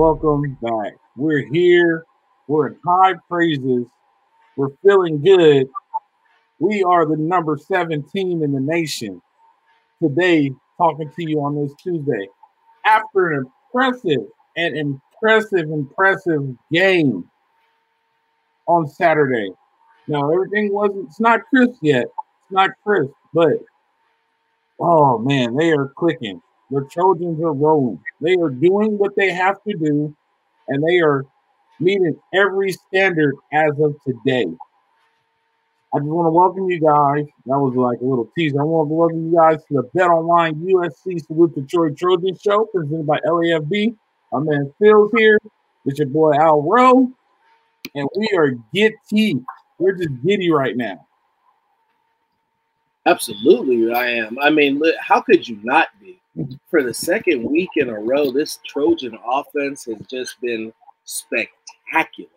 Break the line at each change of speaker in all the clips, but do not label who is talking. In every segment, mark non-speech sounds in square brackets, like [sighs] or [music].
Welcome back. We're here. We're in high praises. We're feeling good. We are the number seven team in the nation. Today, talking to you on this Tuesday. After an impressive and impressive, impressive game on Saturday. Now, everything wasn't, it's not crisp yet. It's not crisp, but oh man, they are clicking. The Trojans are rolling. They are doing what they have to do, and they are meeting every standard as of today. I just want to welcome you guys. That was like a little teaser. I want to welcome you guys to the Bet Online USC Salute Troy Trojan Show presented by LAFB. My man Phil's here. It's your boy Al Rowe. And we are giddy. We're just giddy right now.
Absolutely, I am. I mean, how could you not be? For the second week in a row, this Trojan offense has just been spectacular.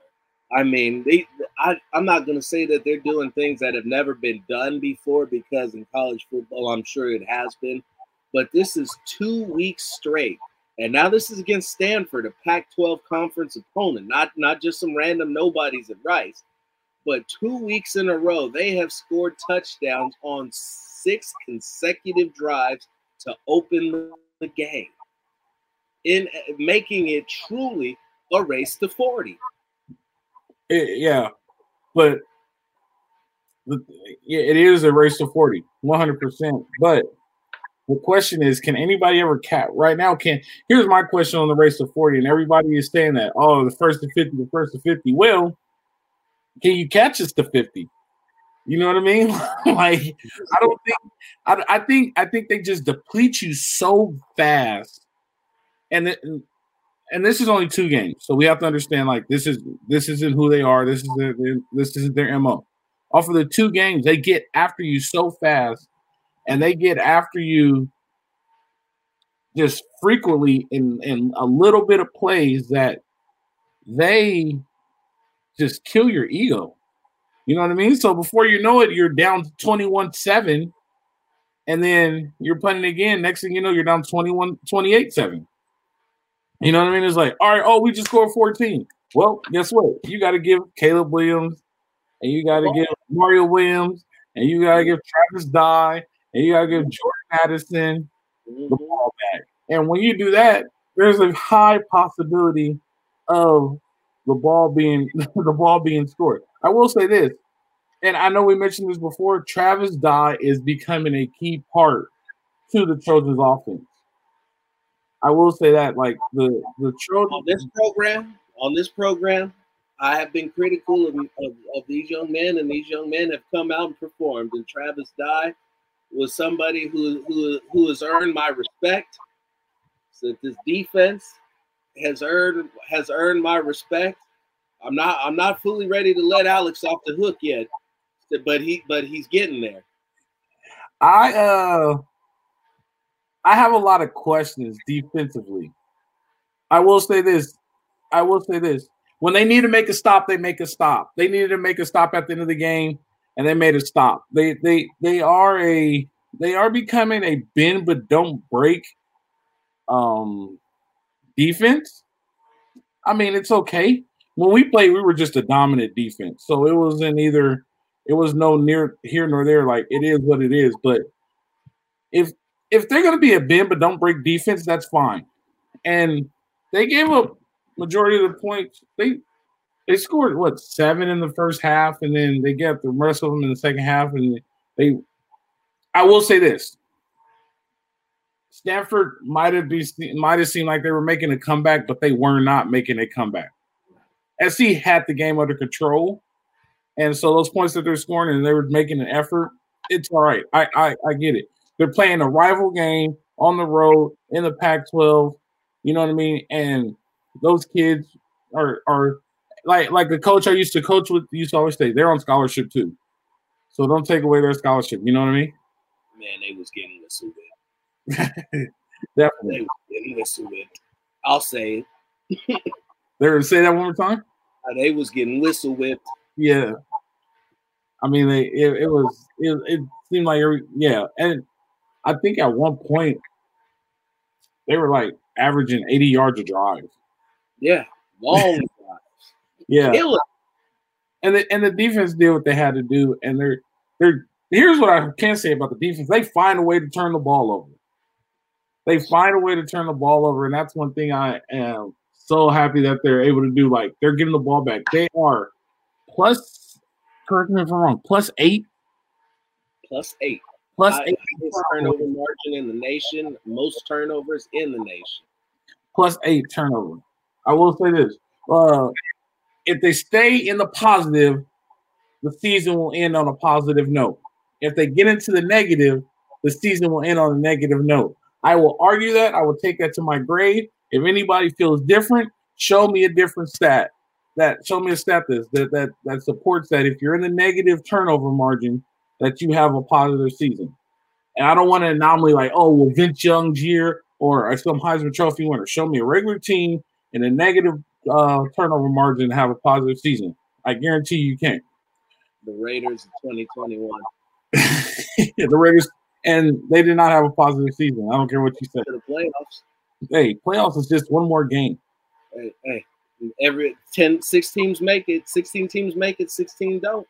I mean, they. I, I'm not going to say that they're doing things that have never been done before because in college football, I'm sure it has been. But this is two weeks straight, and now this is against Stanford, a Pac-12 conference opponent, not not just some random nobodies at Rice. But two weeks in a row, they have scored touchdowns on six consecutive drives to open the game, in making it truly a race to 40.
It, yeah, but it is a race to 40, 100%. But the question is, can anybody ever cap right now? Can here's my question on the race to 40, and everybody is saying that, oh, the first to 50, the first to 50. Well, can you catch us to 50? You know what I mean? [laughs] like, I don't think I, I think I think they just deplete you so fast. And it, and this is only two games, so we have to understand like this is this isn't who they are. This is their, this isn't their mo. Off of the two games, they get after you so fast, and they get after you just frequently in in a little bit of plays that they just kill your ego. You know what I mean? So before you know it, you're down 21 7. And then you're punting again. Next thing you know, you're down 21 28 7. You know what I mean? It's like, all right, oh, we just scored 14. Well, guess what? You got to give Caleb Williams and you got to give Mario Williams and you got to give Travis Dye and you got to give Jordan Addison the mm-hmm. ball back. And when you do that, there's a high possibility of the ball being [laughs] the ball being scored. I will say this, and I know we mentioned this before. Travis Dye is becoming a key part to the Trojans offense. I will say that, like the the Trojans
on this program, on this program, I have been critical of, of, of, these young men, and these young men have come out and performed. And Travis Dye was somebody who who who has earned my respect. So this defense has earned has earned my respect. I'm not I'm not fully ready to let Alex off the hook yet, but he but he's getting there.
I uh I have a lot of questions defensively. I will say this. I will say this. When they need to make a stop, they make a stop. They needed to make a stop at the end of the game, and they made a stop. They they they are a they are becoming a bend but don't break um defense. I mean, it's okay. When we played, we were just a dominant defense. So it wasn't either it was no near here nor there. Like it is what it is. But if if they're gonna be a bend but don't break defense, that's fine. And they gave up majority of the points. They they scored what seven in the first half, and then they get the rest of them in the second half. And they, I will say this: Stanford might have be might have seemed like they were making a comeback, but they were not making a comeback. SC had the game under control, and so those points that they're scoring and they were making an effort, it's all right. I I, I get it. They're playing a rival game on the road in the Pac-12. You know what I mean? And those kids are are like like the coach I used to coach with used to always say they're on scholarship too. So don't take away their scholarship. You know what I mean?
Man, they was getting the [laughs]
Definitely.
They getting the I'll say. it.
there, say that one more time.
They was getting whistle whipped.
Yeah. I mean, they it, it was it, it seemed like every yeah, and I think at one point they were like averaging 80 yards a drive.
Yeah, long [laughs] drives.
Yeah, and the and the defense did what they had to do, and they're they're here's what I can say about the defense: they find a way to turn the ball over. They find a way to turn the ball over, and that's one thing I am so happy that they're able to do. Like they're getting the ball back. They are plus, correct me if I'm wrong, plus eight,
Plus eight.
plus
High-
eight,
turnover margin in the nation. Most turnovers in the nation.
plus eight turnover. I will say this: uh, if they stay in the positive, the season will end on a positive note. If they get into the negative, the season will end on a negative note. I will argue that. I will take that to my grave. If anybody feels different, show me a different stat. That show me a stat that that that supports that if you're in the negative turnover margin, that you have a positive season. And I don't want an anomaly like, oh, well, Vince Young's year or some Heisman Trophy winner. Show me a regular team in a negative uh, turnover margin have a positive season. I guarantee you can't.
The Raiders in 2021 [laughs]
the Raiders, and they did not have a positive season. I don't care what you say.
to the playoffs.
Hey, playoffs is just one more game.
Hey, hey, every 10, six teams make it. 16 teams make it. 16 don't.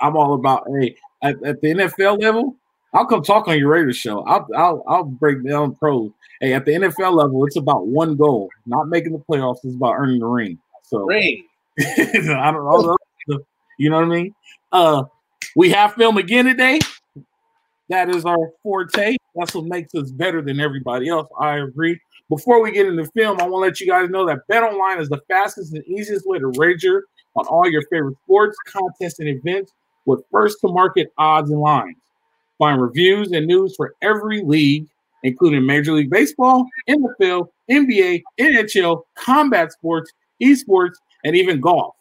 I'm all about hey at, at the NFL level. I'll come talk on your Raiders show. I'll I'll I'll break down pros. Hey, at the NFL level, it's about one goal, not making the playoffs. It's about earning the ring. So
Ring. [laughs]
I don't know. You know what I mean? Uh, we have film again today. That is our forte. That's what makes us better than everybody else. I agree. Before we get into film, I want to let you guys know that BetOnline is the fastest and easiest way to wager on all your favorite sports, contests, and events with first to market odds and lines. Find reviews and news for every league, including Major League Baseball, NFL, NBA, NHL, combat sports, esports, and even golf.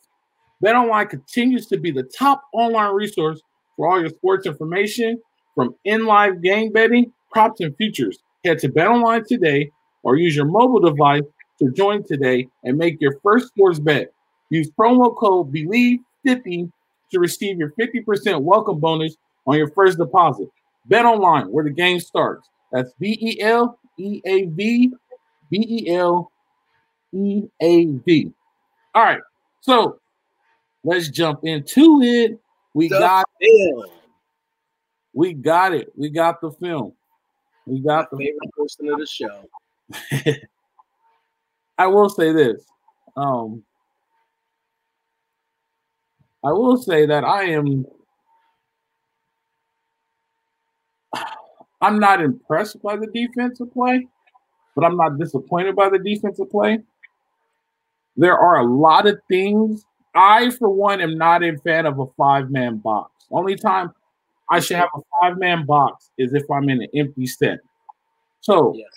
BetOnline continues to be the top online resource for all your sports information from in-live game betting, props, and futures. Head to BetOnline today or use your mobile device to join today and make your first sports bet. Use promo code BELIEVE50 to receive your 50% welcome bonus on your first deposit. Bet online where the game starts. That's B E L E A V B E L E A V. All right. So let's jump into it. We
The
got
Film.
We got it. We got the film. We
My
got the
favorite person of the show. [laughs]
I will say this. Um, I will say that I am. [sighs] I'm not impressed by the defensive play, but I'm not disappointed by the defensive play. There are a lot of things. I, for one, am not a fan of a five man box. Only time I should have a five man box as if I'm in an empty set. So,
Yes.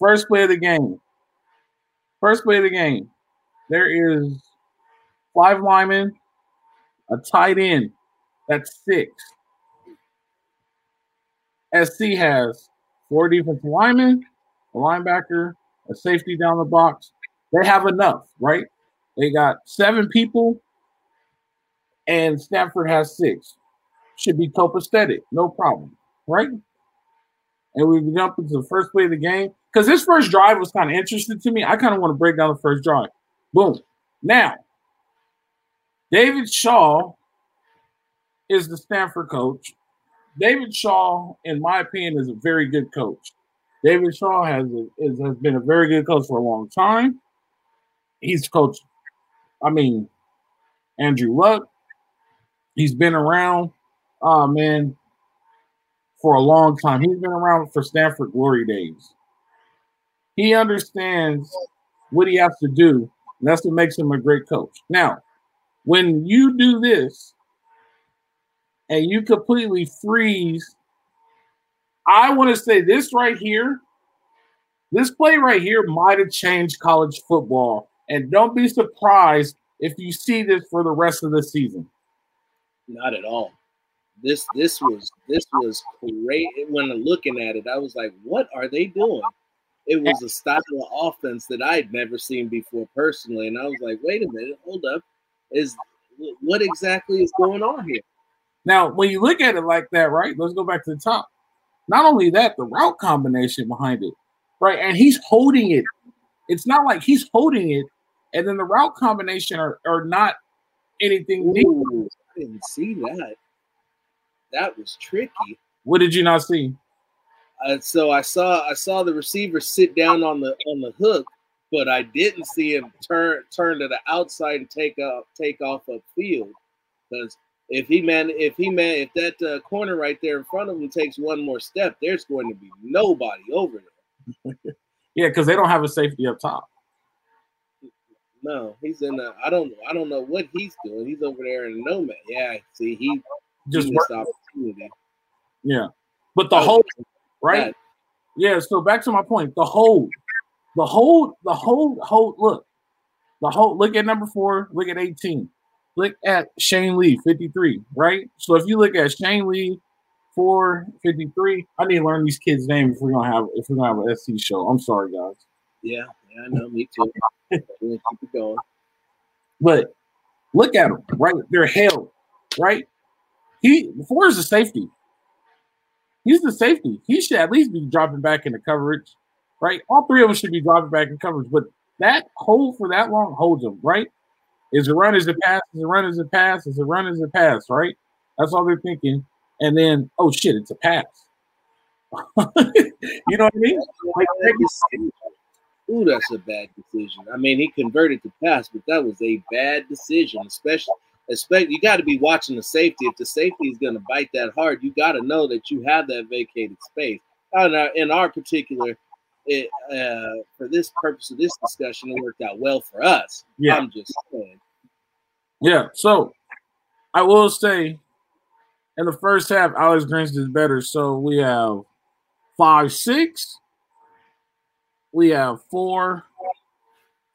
first play of the game. First play of the game. There is five linemen, a tight end. That's six. SC has four defensive linemen, a linebacker, a safety down the box. They have enough, right? They got seven people, and Stanford has six. Should be copacetic, no problem, right? And we jump into the first play of the game because this first drive was kind of interesting to me. I kind of want to break down the first drive. Boom. Now, David Shaw is the Stanford coach. David Shaw, in my opinion, is a very good coach. David Shaw has a, is, has been a very good coach for a long time. He's coached, I mean, Andrew Luck. He's been around, oh man, for a long time. He's been around for Stanford glory days. He understands what he has to do, and that's what makes him a great coach. Now, when you do this and you completely freeze, I want to say this right here. This play right here might have changed college football. And don't be surprised if you see this for the rest of the season.
Not at all. This this was this was great. When looking at it, I was like, "What are they doing?" It was a style of offense that I'd never seen before personally, and I was like, "Wait a minute, hold up, is what exactly is going on here?"
Now, when you look at it like that, right? Let's go back to the top. Not only that, the route combination behind it, right? And he's holding it It's not like he's holding it, and then the route combination are, are not anything.
Ooh, I didn't see that. That was tricky.
What did you not see?
Uh, so I saw I saw the receiver sit down on the on the hook, but I didn't see him turn turn to the outside and take off take off upfield. Because if he man if he man if that uh, corner right there in front of him takes one more step, there's going to be nobody over there. [laughs]
Yeah, because they don't have a safety up top.
No, he's in a I don't I don't know what he's doing. He's over there in no man. Yeah, see he
Just
he missed the opportunity.
Yeah. But the
Oh,
hold, right?
that-
Yeah, so back to my point. The hold. The hold, the hold, hold, look. The hold, look at number four, look at 18. Look at Shane Lee, 53, right? So if you look at Shane Lee, 453, I need to learn these kids' names if we're gonna have if we're gonna have an SC show. I'm sorry, guys.
Yeah, yeah, I know, me too. [laughs] Keep it going.
But look at them, right? They're held, right? He four is the safety. He's the safety. He should at least be dropping back into coverage, right? All three of them should be dropping back in coverage, but that hold for that long holds them, right? Is a run, is a pass, is a run, is a pass, is a run, is a pass, right? That's all they're thinking. And then, oh shit, it's a pass. [laughs] you know what I mean? Like,
Ooh, that's a bad decision. I mean, he converted to pass, but that was a bad decision, especially. Especially, you got to be watching the safety. If the safety is going to bite that hard, you got to know that you have that vacated space. In our, in our particular, it, uh, for this purpose of this discussion, it worked out well for us.
Yeah.
I'm just saying.
Yeah. So I will say in the first half, Alex Grinch is better. So we have five, six. We have four,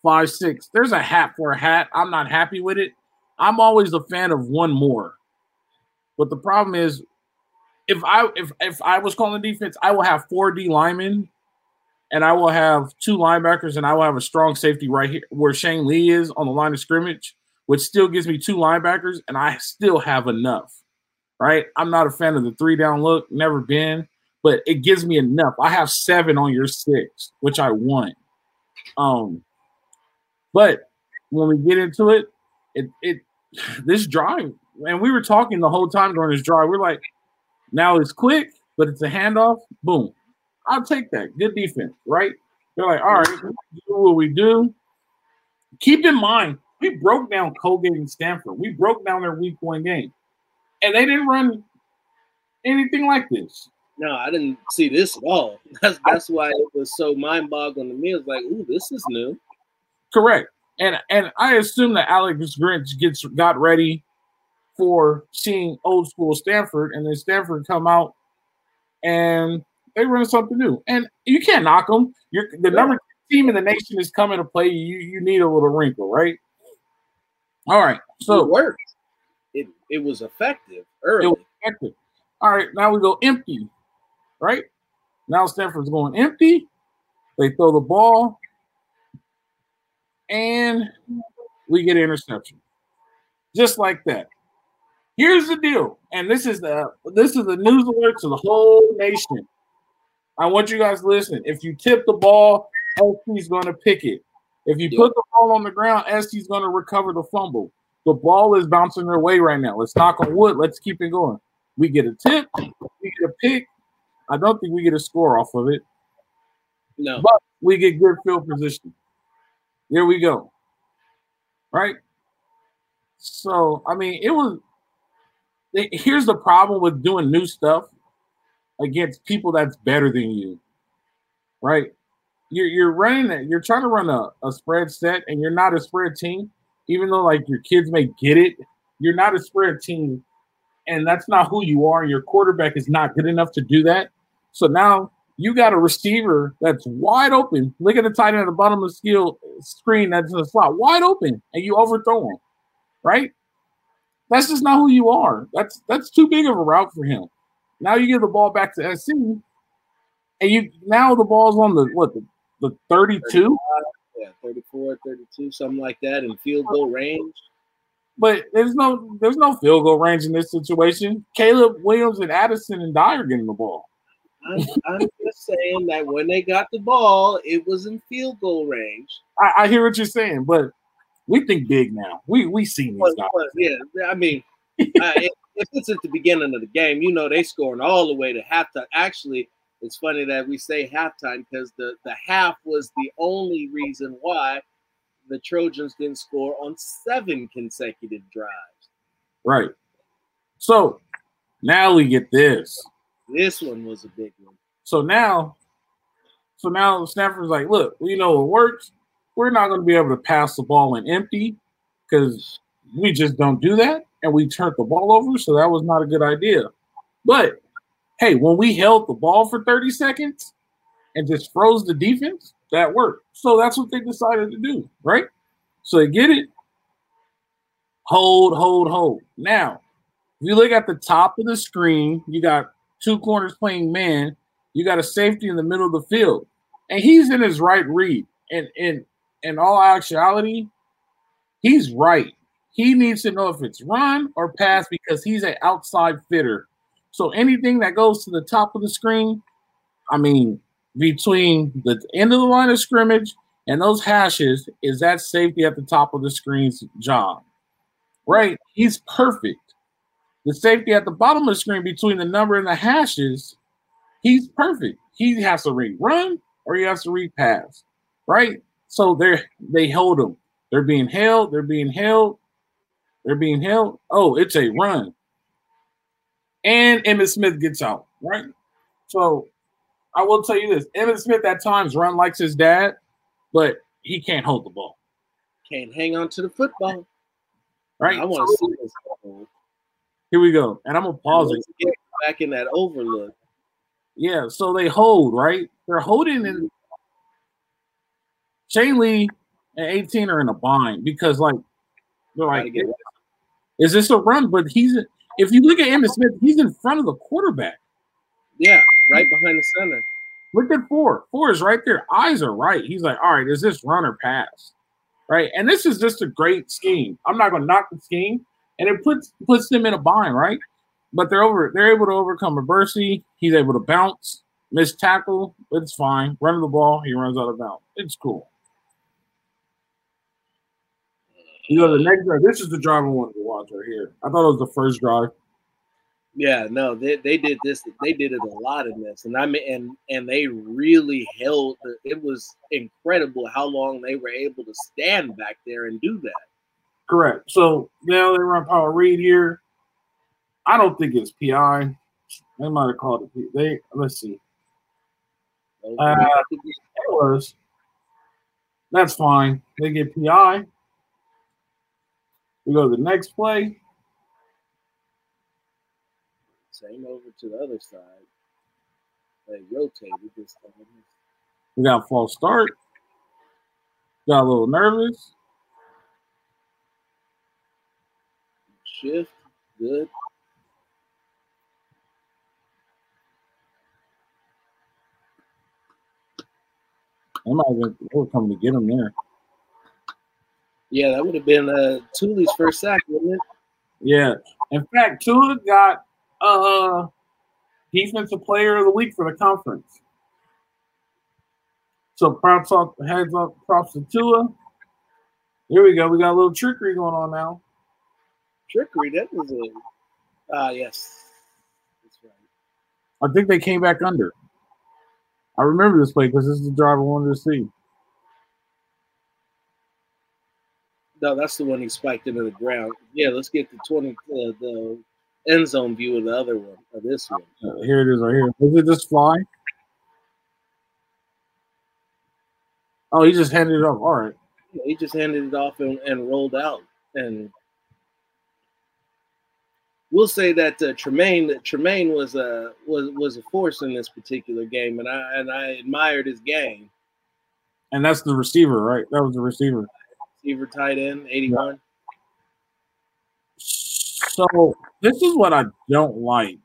five, six. There's a hat for a hat. I'm not happy with it. I'm always a fan of one more. But the problem is if I if if I was calling defense, I will have four D linemen and I will have two linebackers and I will have a strong safety right here where Shane Lee is on the line of scrimmage which still gives me two linebackers, and I still have enough. Right? I'm not a fan of the three down look, never been, but it gives me enough. I have seven on your six, which I want. Um, but when we get into it, it it this drive, and we were talking the whole time during this drive. We're like, now it's quick, but it's a handoff. Boom. I'll take that. Good defense, right? They're like, all right, do what we do. Keep in mind, we broke down Colgate and Stanford. We broke down their week one game. And they didn't run anything like this.
No, I didn't see this at all. [laughs] That's that's why it was so mind boggling to me. It was like, ooh, this is new.
Correct. And and I assume that Alex Grinch gets got ready for seeing old school Stanford, and then Stanford come out and they run something new. And you can't knock them. You're the number team in the nation is coming to play. You you need a little wrinkle, right? All right. so it
worked. It it was effective early.
It was effective. All right, now we go empty, right? Now Stanford's going empty. They throw the ball, and we get an interception, just like that. Here's the deal, and this is the this is the news alert to the whole nation. I want you guys to listen. If you tip the ball, SC's going to pick it. If you
Yep.
put the ball on the ground, SC's going to recover the fumble. The ball is bouncing their way right now. Let's knock on wood. Let's keep it going. We get a tip, we get a pick. I don't think we get a score off of it.
No,
But we get good field position. There we go. Right? So, I mean, it was. Here's the problem with doing new stuff against people that's better than you. Right? You're, you're running it. You're trying to run a, a spread set, and you're not a spread team. Even though, like, your kids may get it, you're not a spread team. And that's not who you are. And your quarterback is not good enough to do that. So now you got a receiver that's wide open. Look at the tight end at the bottom of the skill screen that's in the slot, wide open, and you overthrow him, right? That's just not who you are. That's that's too big of a route for him. Now you give the ball back to SC, and you now the ball's on the what the, the 32,
yeah, 34, 32, something like that, in field goal range.
but there's no there's no field goal range in this situation. Caleb Williams and Addison and Dyer getting the ball.
I'm, I'm just saying that when they got the ball, it was in field goal range.
I, I hear what you're saying, but we think big now. We we seen these
But-
guys.
yeah, I mean, uh, [laughs] if, if it's at the beginning of the game, you know they scoring all the way to halftime. Actually, it's funny that we say halftime because the the half was the only reason why the Trojans didn't score on seven consecutive drives.
Right. So now we get this.
This one was a big one.
So now, so now Stanford's like, look, we know it works? We're not going to be able to pass the ball in empty because we just don't do that, and we turned the ball over. So that was not a good idea. But hey, when we held the ball for 30 seconds and just froze the defense, that worked. So that's what they decided to do, right? So they get it. Hold, hold, hold. Now, if you look at the top of the screen, you got two corners playing man. You got a safety in the middle of the field, and he's in his right read. And in in all actuality, he's right. He needs to know if it's run or pass because he's an outside fitter. So anything that goes to the top of the screen, I mean, between the end of the line of scrimmage and those hashes, is that safety at the top of the screen's job. Right? He's perfect. The safety at the bottom of the screen between the number and the hashes, he's perfect. He has to read run or he has to read pass. Right? So they're they hold him. They're being held, they're being held, they're being held. Oh, it's a run. And Emmett Smith gets out, right? So I will tell you this: Emmett Smith at times run likes his dad, but he can't hold the ball,
Can't hang on to the football.
right?
I want to
So,
see this.
Here we go, and I'm gonna pause it.
Get back in that overlook.
Yeah, so they hold, right? They're holding in Shane Lee and 18 are in a bind because like they're like, is this a run? But he's if you look at Emmett Smith, he's in front of the quarterback.
Yeah, right behind the center.
Look at four. Four is right there. Eyes are right. He's like, all right, is this run or pass? Right. And this is just a great scheme. I'm not gonna knock the scheme. And it puts puts them in a bind, right? But they're over, they're able to overcome adversity. He's able to bounce, miss tackle, it's fine. Run the ball, he runs out of bounds. It's cool. You know, the next drive, this is the drive I wanted to watch right here. I thought it was the first drive.
Yeah, no, they, they did this. They did it a lot in this, and I mean, and and they really held. It was incredible how long they were able to stand back there and do that.
Correct. So now they run power read here. I don't think it's PI. They might have called it. P- They let's see. Uh, It was. That's fine. They get PI. We go to the next play.
Same over to the other side. They rotated this time.
We got a false start. Got a little nervous.
Shift, good.
They might have been they were coming to get him there.
Yeah, that would have been uh, Tuli's first sack, wouldn't it?
Yeah. In fact, Tua got uh defensive player of the week for the conference. So props off heads up props to Tua. Here we go. We got a little trickery going on now.
Trickery. That was a. Ah, yes. That's right.
I think they came back under. I remember this play because this is the drive I wanted to see.
No, that's the one he spiked into the ground. Yeah, let's get the twenty, uh, the end zone view of the other one, of this one.
Uh, here it is right here. Was it just fly? Oh, he just handed it off. All right.
He just handed it off and, and rolled out. And we'll say that uh, Tremaine, that Tremaine was a was was a force in this particular game, and I and I admired his game.
And that's the receiver, right? That was the receiver.
Receiver tight end, eighty one.
So this is what I don't like.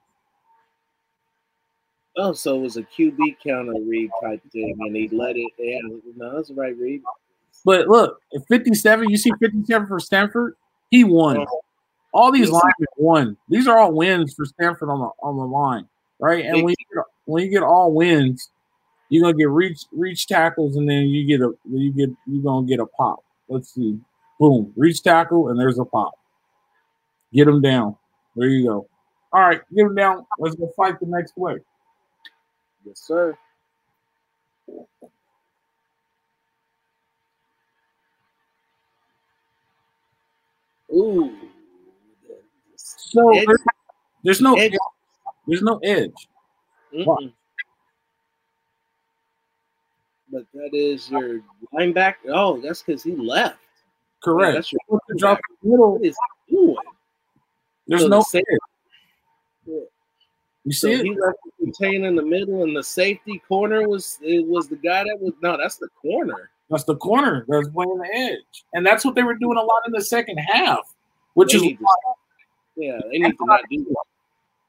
Oh, so it was a QB counter read type thing, and he let it. Yeah, no, that's the right read.
But look, 57, you see 57 for Stanford, he won. All these
Yes.
linemen won. These are all wins for Stanford on the on the line, right? And when you, when you get all wins, you're gonna get reach reach tackles, and then you get a you get you're gonna get a pop. Let's see, boom, reach tackle, and there's a pop. Get them down. There you go. All right, get them down. Let's go fight the next way.
Yes, sir. Ooh.
So
Edge.
there's, no
Edge.
there's no edge.
Mm-mm. But that is your linebacker. Oh, that's because he left.
Correct.
that's your
drop middle.
Is doing?
There's
So
no
the
edge. You
So
see it?
he left the contain in the middle, and the safety corner was it was the guy that was no, that's the corner.
That's the corner that's playing the edge, and that's what they were doing a lot in the second half, which
They
is
yeah, they need to not do that.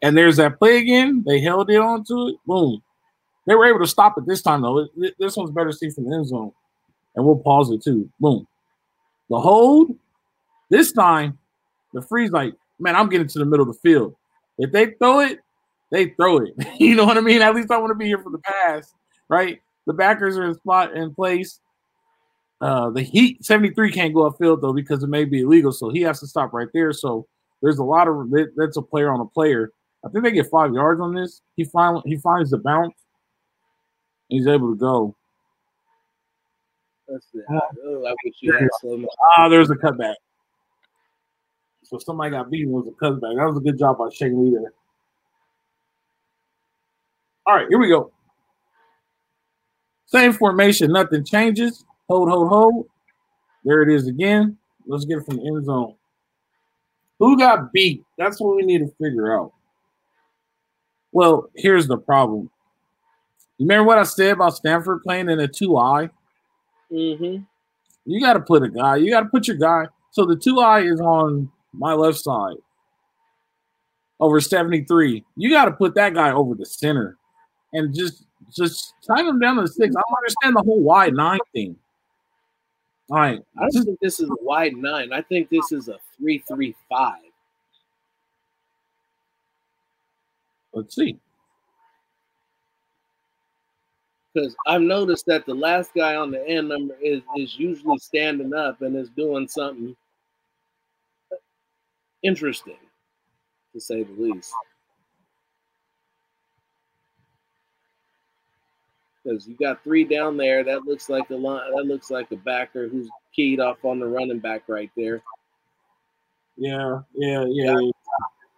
and there's that play again. They held it onto it. Boom. They were able to stop it this time though. This one's better to see from the end zone, and we'll pause it too. Boom. The hold. This time, the freeze like, man, I'm getting to the middle of the field. If they throw it, they throw it. [laughs] you know what I mean? At least I want to be here for the pass, right? The backers are in spot in place. Uh, the Heat 73 can't go upfield though because it may be illegal, so he has to stop right there. So there's a lot of that's a player on a player. I think they get five yards on this. He finally he finds the bounce. He's able to go.
That's it. Oh, I wish you had slow mo.
Ah, there's a cutback. So somebody got beaten. It was a cutback. That was a good job by Shane Lee there. All right, here we go. Same formation, nothing changes. Hold, hold, hold. There it is again. Let's get it from the end zone. Who got beat? That's what we need to figure out. Well, here's the problem. You remember what I said about Stanford playing in a two eye?
Mm-hmm.
You got to put a guy. You got to put your guy. So the two eye is on my left side over 73. You got to put that guy over the center and just just time him down to the six. I don't understand the whole wide nine thing. All right.
I don't think this is a wide nine. I think this is a three three five.
Let's see.
Because I've noticed that the last guy on the end number is, is usually standing up and is doing something interesting, to say the least. Because you got three down there. That looks like a line. That looks like a backer who's keyed off on the running back right there.
Yeah, yeah, yeah. yeah.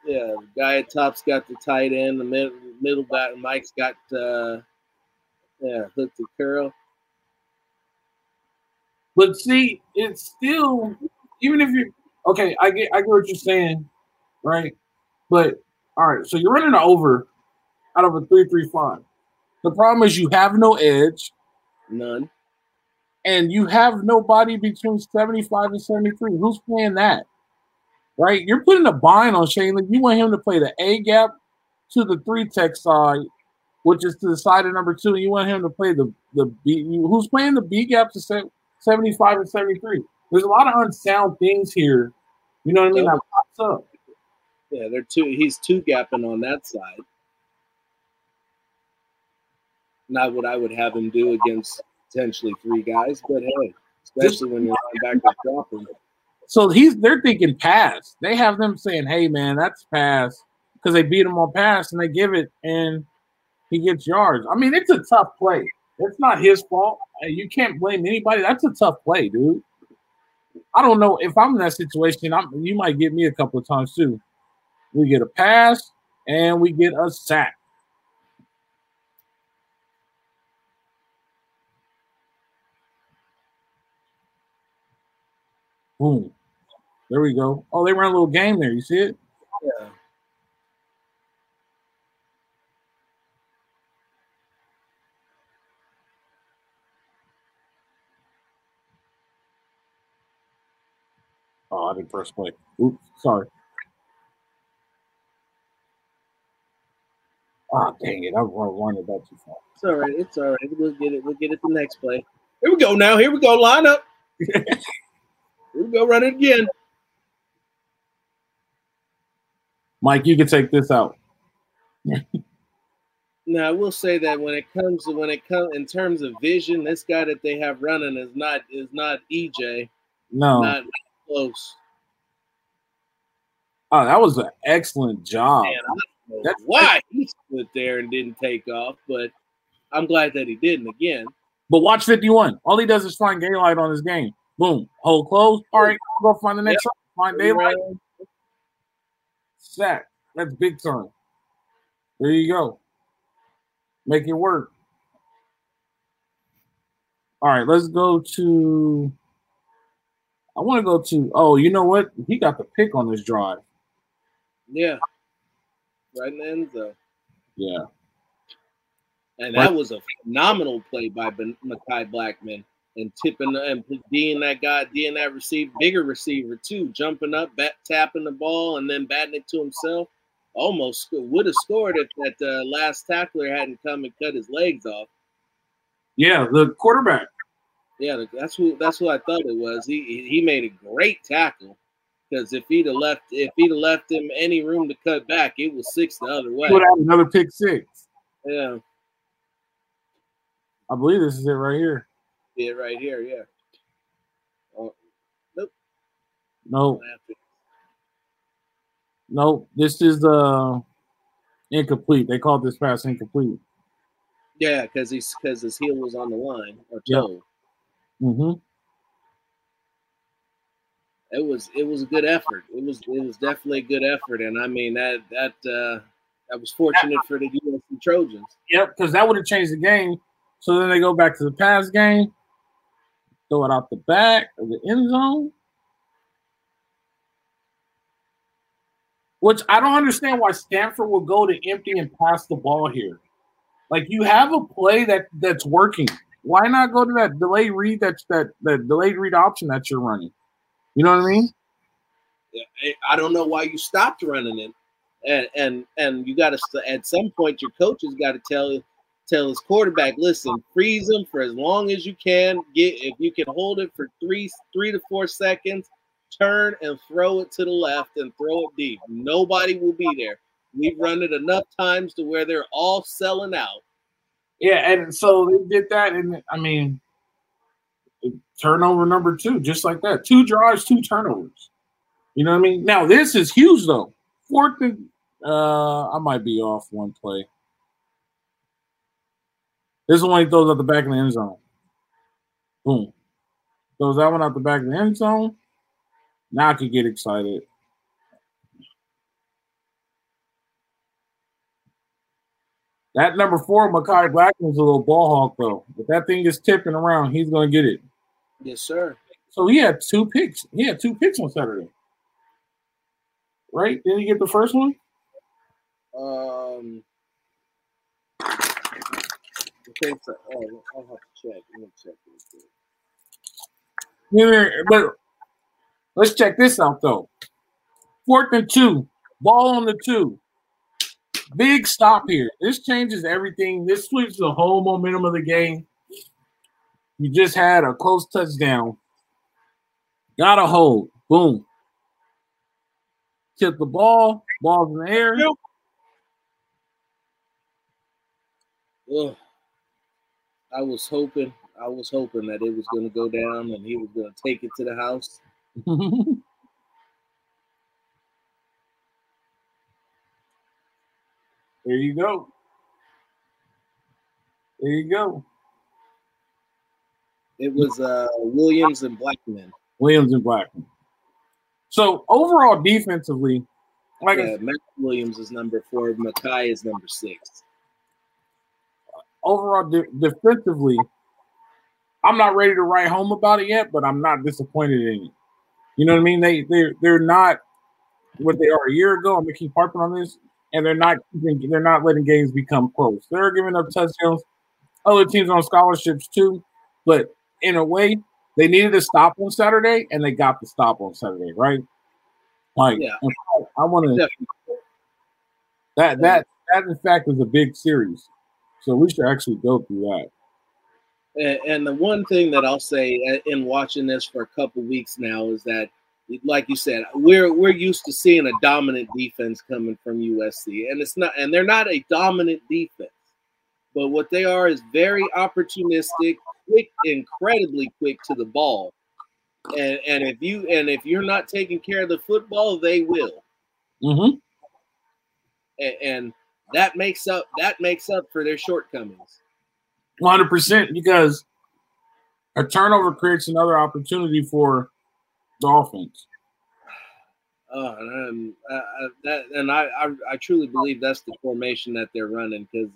Yeah, the guy at top's got the tight end. The mid, middle guy, Mike's got uh, yeah, hook the curl.
But see, it's still even if you okay, I get I get what you're saying, right? But all right, so you're running an over out of a three three five. The problem is you have no edge.
None.
and you have nobody between 75 and 73. Who's playing that? Right? You're putting a bind on Shane. You want him to play the A gap to the three tech side, which is to the side of number two. And you want him to play the the B. Who's playing the B gap to se- 75 and 73? There's a lot of unsound things here. You know what I mean? That pops up.
Yeah, they're two. He's two gapping on that side. Not what I would have him do against potentially three guys, but hey, especially when you're back to dropping.
So he's they're thinking pass. They have them saying, "Hey man, that's pass," because they beat him on pass and they give it, and he gets yards. I mean, it's a tough play. It's not his fault. Uh, You can't blame anybody. That's a tough play, dude. I don't know if I'm in that situation. I'm, you might get me a couple of times too. We get a pass and we get a sack. Boom. There we go. Oh, they ran a little game there. You see it?
Yeah.
Oh, I didn't press play. Oops, sorry. Ah, dang it! I wanted that too far.
It's all right. It's all right. We'll get it. We'll get it the next play. Here we go now. Here we go. Line up. [laughs] Here we go. Run it again.
Mike, you can take this out. [laughs]
Now I will say that when it comes to when it comes in terms of vision, this guy that they have running is not is not EJ.
No,
not close.
Oh, that was an excellent job.
Man, That's why he stood there and didn't take off, but I'm glad that he didn't again.
But watch 51. All he does is find daylight on his game. Boom. Hold close. All right, I'll go find the next yep. Find daylight. Sack. That's big time. There you go. Make it work. All right, let's go to. I want to go to. Oh, you know what? He got the pick on this drive.
Yeah. Right in the end zone.
Yeah.
And that was a phenomenal play by Mekhi Blackmon and tipping and being that guy, being that receiver, bigger receiver too, jumping up, bat, tapping the ball, and then batting it to himself. Almost would have scored if that uh, last tackler hadn't come and cut his legs off.
Yeah, the quarterback.
Yeah, that's who that's who I thought it was. He he made a great tackle because if he'd have left if he'd have left him any room to cut back, it was six the other way.
Put out another pick six.
Yeah.
I believe this is it right here.
Yeah, right here, yeah. Oh, nope.
No. No, this is uh incomplete. They called this pass incomplete.
Yeah, because he's because his heel was on the line or toe.
Yep. Mm-hmm.
It was it was a good effort. It was it was definitely a good effort, and I mean that that uh that was fortunate for the USC Trojans.
Yep, because that would have changed the game. So then they go back to the pass game, throw it out the back of the end zone. Which I don't understand why Stanford will go to empty and pass the ball here. Like you have a play that that's working. Why not go to that delayed read that's that that delayed read option that you're running? You know what I mean?
I don't know why you stopped running it, and and and you got to at some point your coaches got to tell you tell his quarterback, listen, freeze him for as long as you can. Get if you can hold it for three three to four seconds, turn and throw it to the left and throw it deep. Nobody will be there. We've run it enough times to where they're all selling out.
Yeah, and so they did that, and I mean, turnover number two, just like that. Two drives, two turnovers. You know what I mean? Now this is huge though. Fourth and uh I might be off one play. This is the one he throws out the back of the end zone. Boom. Throws that one out the back of the end zone. Now I could get excited. That number four, Mekhi Blackmon's a little ball hawk, though. If that thing is tipping around, he's going to get it.
Yes, sir.
So he had two picks. He had two picks on Saturday. Right? Didn't he get the first one?
Um, Oh, I'll have to check. Let me check this.
Yeah, but let's check this out though. Fourth and two, ball on the two. Big stop here. This changes everything. This switches the whole momentum of the game. You just had a close touchdown. Got a hold. Boom. Tip the ball. Ball's in the air.
Ugh. I was hoping, I was hoping that it was going to go down and he was going to take it to the house. [laughs]
there you go. There you go.
It was uh, Williams and Blackmon.
Williams and Blackmon. So overall, defensively,
like yeah, Max Williams is number four. Mekhi is number six
overall de- defensively, I'm not ready to write home about it yet, but I'm not disappointed in it. You know what I mean? They they they're not what they are a year ago. I'm gonna keep harping on this, and they're not they're not letting games become close. They're giving up touchdowns. Other teams on scholarships too, but in a way, they needed to stop on Saturday, and they got the stop on Saturday, right? Like, yeah. I want to that that that in fact is a big series. So we should actually go through that.
And, and the one thing that I'll say uh, in watching this for a couple weeks now is that, like you said, we're we're used to seeing a dominant defense coming from USC, and it's not, and they're not a dominant defense. but what they are is very opportunistic, quick, incredibly quick to the ball. And and if you and if you're not taking care of the football, they will.
Mm-hmm.
And, and that makes up that makes up for their shortcomings.
100 percent because a turnover creates another opportunity for the offense.
Uh, [sighs] and, uh, that, and I, I, I, truly believe that's the formation that they're running because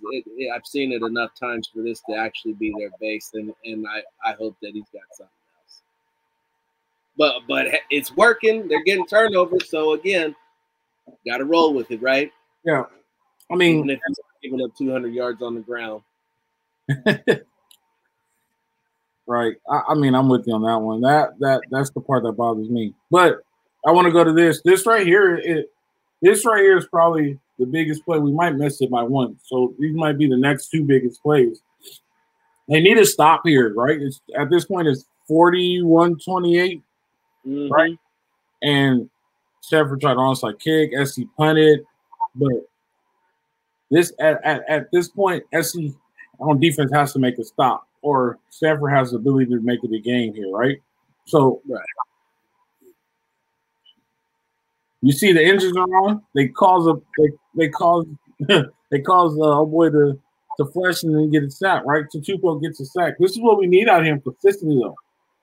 I've seen it enough times for this to actually be their base, and, and I, I hope that he's got something else. But but it's working. They're getting turnovers, so again, got to roll with it, right?
Yeah, I mean,
Even if he's giving up 200 yards on the ground. [laughs]
right. I, I mean, I'm with you on that one. That that that's the part that bothers me, but I want to go to this. This right here, it, this right here is probably the biggest play. We might miss it by one. So these might be the next two biggest plays. They need to stop here, right? It's at this point it's 41 28, mm-hmm. right? And Stanford tried to onside kick, SC punted, but this at, at, at this point, SC on defense has to make a stop, or Stanford has the ability to make it a game here, right? So
right.
You see the engines are on. They cause a they they cause [laughs] they cause uh, a boy to to flesh and then get a sack. Right, So Tutupo gets a sack. This is what we need out here consistently though.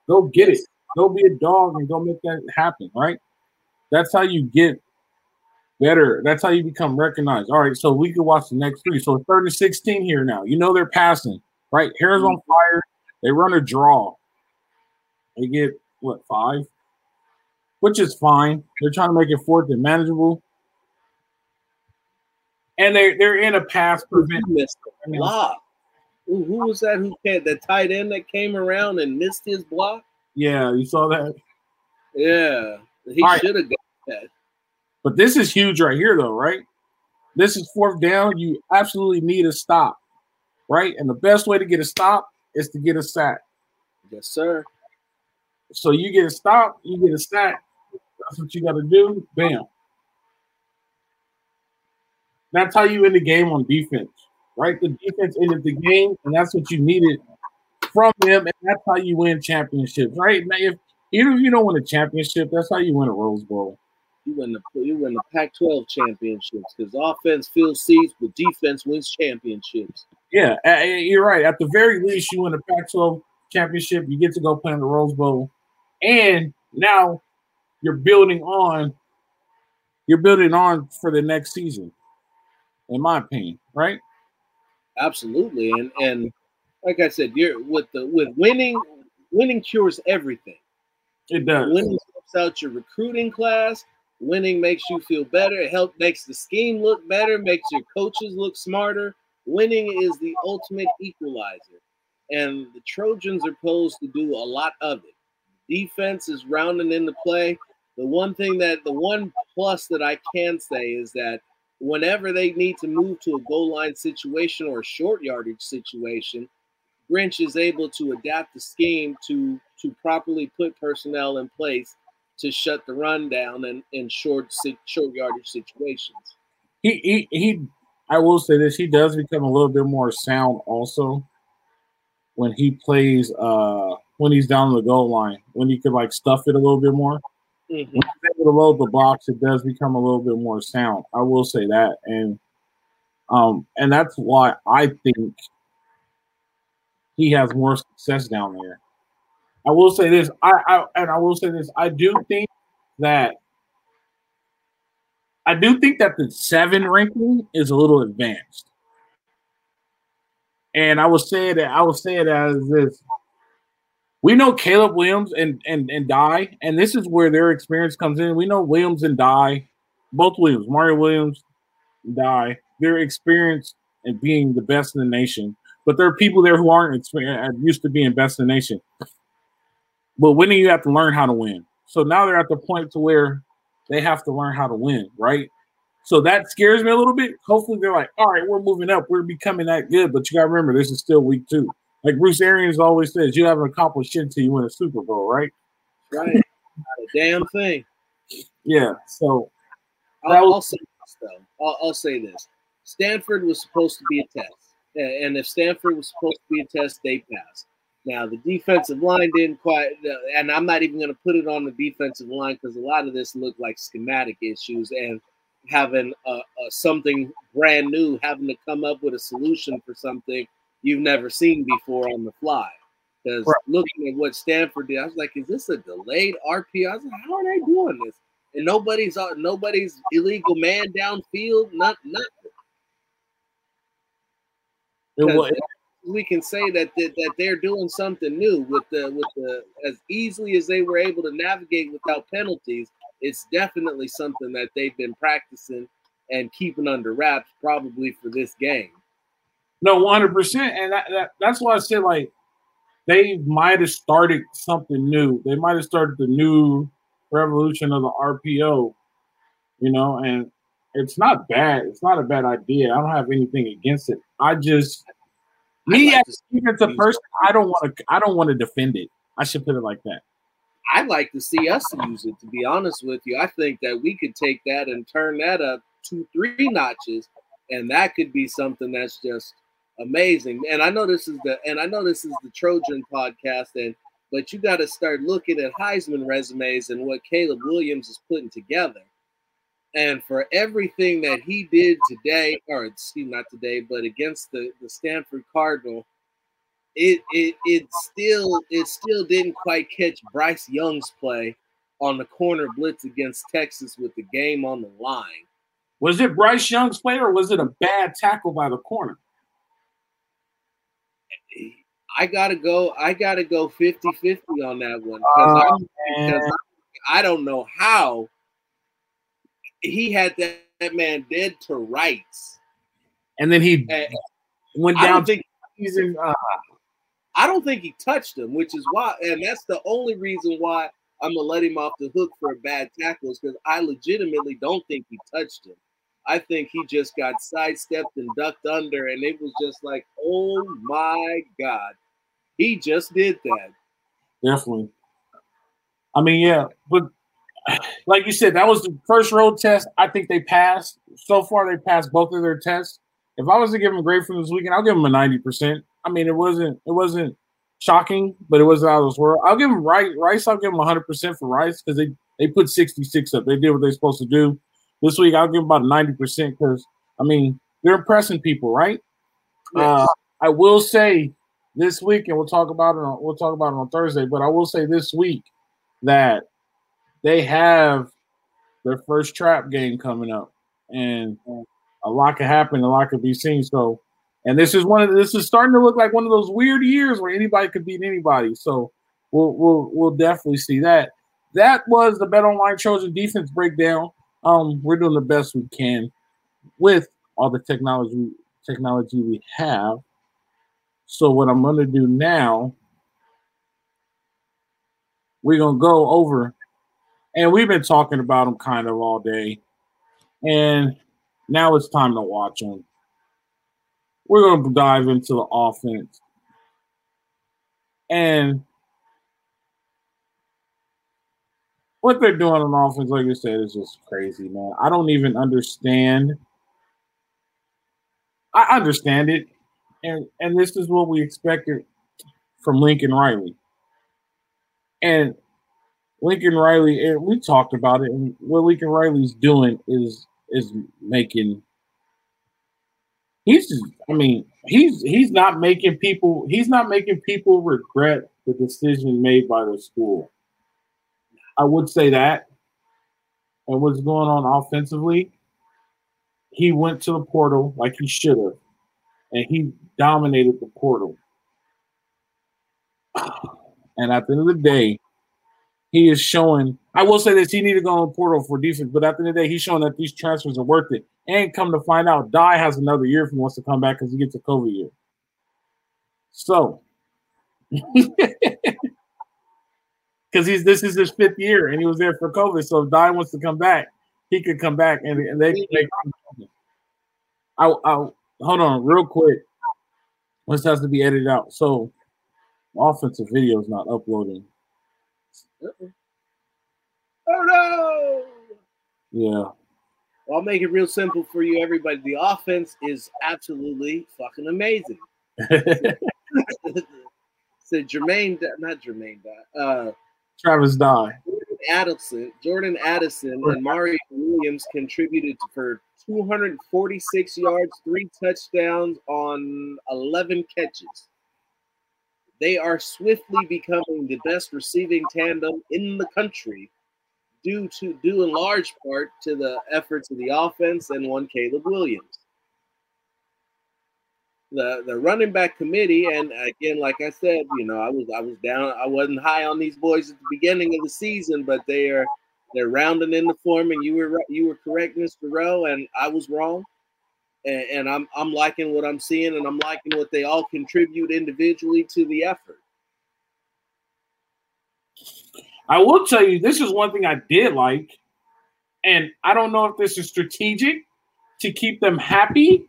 Go get it. Go be a dog and go make that happen. Right. That's how you get better. That's how you become recognized. All right, so we can watch the next three. So third and 16 here now. You know they're passing, right? Hair's mm-hmm. on fire. They run a draw. They get what five? which is fine. They're trying to make it fourth and manageable. And they're they're in a pass prevent.
block. Who, who was that? Who came? The tight end that came around and missed his block.
Yeah, you saw that.
Yeah, he should have got that.
But this is huge right here, though, right? This is fourth down. You absolutely need a stop, right? And the best way to get a stop is to get a sack.
Yes, sir.
So you get a stop, you get a sack. That's what you got to do. Bam. That's how you end the game on defense, right? The defense ended the game, and that's what you needed from them, and that's how you win championships, right? Now, if even if you don't win a championship, that's how you win a Rose Bowl.
You win the you win the Pac-12 championships because offense fills seats, but defense wins championships.
Yeah, you're right. At the very least, you win the Pac-12 championship. You get to go play in the Rose Bowl, and now you're building on you're building on for the next season in my opinion right
absolutely and and like i said you're with the with winning winning cures everything
it does
winning helps out your recruiting class winning makes you feel better. It helps makes the scheme look better makes your coaches look smarter. Winning is the ultimate equalizer and the trojans are posed to do a lot of it. Defense is rounding into play. The one thing that the one plus that I can say is that whenever they need to move to a goal line situation or a short yardage situation, Grinch is able to adapt the scheme to to properly put personnel in place to shut the run down in, in short short yardage situations.
He, he he I will say this, he does become a little bit more sound also when he plays uh when he's down the goal line, when he could like stuff it a little bit more. Mm-hmm. When he's able to load the box, it does become a little bit more sound. I will say that, and um, and that's why I think he has more success down there. I will say this, I, I and I will say this, I do think that I do think that the seven ranking is a little advanced. And I will say that I will say that as this we know Caleb Williams and and and Dye, and this is where their experience comes in. We know Williams and Dye, both Williams, Mario Williams, Dye, their experience in being the best in the nation. But there are people there who aren't used to being best in the nation. But winning, you have to learn how to win. So now they're at the point to where they have to learn how to win, right? So that scares me a little bit. Hopefully, they're like, all right, we're moving up, we're becoming that good. But you got to remember, this is still week two like Bruce Arians always says, you haven't accomplished shit until you win a Super Bowl, right?
Right. Not a damn thing.
Yeah. So
I'll, was- I'll say this though. I'll, I'll, say this. Stanford was supposed to be a test. And if Stanford was supposed to be a test, they passed. Now the defensive line didn't quite, and I'm not even going to put it on the defensive line because a lot of this looked like schematic issues and having a, a, something brand new, having to come up with a solution for something you've never seen before on the fly. Because right. looking at what Stanford did, I was like, "Is this a delayed RPO?" I was like, "How are they doing this?" And nobody's uh, nobody's illegal man downfield, not nothing. We can say that, that that they're doing something new with the with the as easily as they were able to navigate without penalties. It's definitely something that they've been practicing and keeping under wraps, probably for this game.
No, one hundred percent, and that, that, that's why I said like they might have started something new. They might have started the new revolution of the RPO, you know, and it's not bad. It's not a bad idea. I don't have anything against it. I just me like as a person, I don't want to. I don't want to defend it. I should put it like that.
I'd like to see us use it. To be honest with you, I think that we could take that and turn that up two, three notches, and that could be something that's just amazing. And I know this is the and I know this is the Trojan podcast, and but you got to start looking at Heisman resumes and what Caleb Williams is putting together. And for everything that he did today, or excuse not today, but against the, the Stanford Cardinal, it it it still it still didn't quite catch Bryce Young's play on the corner blitz against Texas with the game on the line.
Was it Bryce Young's play or was it a bad tackle by the corner?
I gotta go. I gotta go 50-50 on that one because oh, I, I don't know how he had that, that man dead to rights.
And then he and went down.
Think, uh, I don't think he touched him, which is why, and that's the only reason why I'm gonna let him off the hook for a bad tackle, is because I legitimately don't think he touched him. I think he just got sidestepped and ducked under, and it was just like, oh my god, he just did that.
Definitely. I mean, yeah, but like you said, that was the first road test. I think they passed. So far, they passed both of their tests. If I was to give them a grade for this weekend, I'll give them a ninety percent. I mean, it wasn't it wasn't shocking, but it wasn't out of this world. I'll give them Rice. Rice, I'll give them hundred percent for Rice because they they put sixty six up. They did what they're supposed to do. This week, I'll give them about ninety percent because I mean they're impressing people, right? Yes. Uh, I will say this week, and we'll talk about it. On, we'll talk about it on Thursday. But I will say this week that they have their first trap game coming up, and a lot could happen, a lot could be seen. So, and this is one of this is starting to look like one of those weird years where anybody could beat anybody. So, we'll we'll we'll definitely see that. That was the Bet Online Trojan defense breakdown. Um, we're doing the best we can with all the technology technology we have. So, what I'm going to do now, we're going to go over and we've been talking about them kind of all day. And now it's time to watch them. We're going to dive into the offense. And what they're doing on offense, like you said, is just crazy, man. I don't even understand. I understand it. And and this is what we expected from Lincoln Riley. And Lincoln Riley, we talked about it, and what Lincoln Riley's doing is is making. He's, just, I mean, he's he's not making people he's not making people regret the decision made by the school. I would say that. And what's going on offensively? He went to the portal like he should have, and he dominated the portal. [sighs] And at the end of the day, he is showing. I will say this: he need to go on portal for defense, but at the end of the day, he's showing that these transfers are worth it. And come to find out, Dye has another year if he wants to come back because he gets a COVID year. So, [laughs] because he's this is his fifth year and he was there for COVID. So if Dye wants to come back, he could come back and, and they make. I, I hold on real quick. This has to be edited out. So, offensive video is not uploading.
Oh no!
Yeah.
Well, I'll make it real simple for you, everybody. The offense is absolutely fucking amazing. [laughs] so Jermaine, not Jermaine, uh,
Travis Dye.
Jordan Addison, Jordan Addison, and Mario Williams contributed for 246 yards, three touchdowns on 11 catches. They are swiftly becoming the best receiving tandem in the country, due to due in large part to the efforts of the offense and one Caleb Williams the the running back committee, and again, like I said, you know, I was I was down, I wasn't high on these boys at the beginning of the season, but they are they're rounding in the form, and you were you were correct, Mr. Rowe, and I was wrong, and, and I'm I'm liking what I'm seeing, and I'm liking what they all contribute individually to the effort.
I will tell you, this is one thing I did like, and I don't know if this is strategic to keep them happy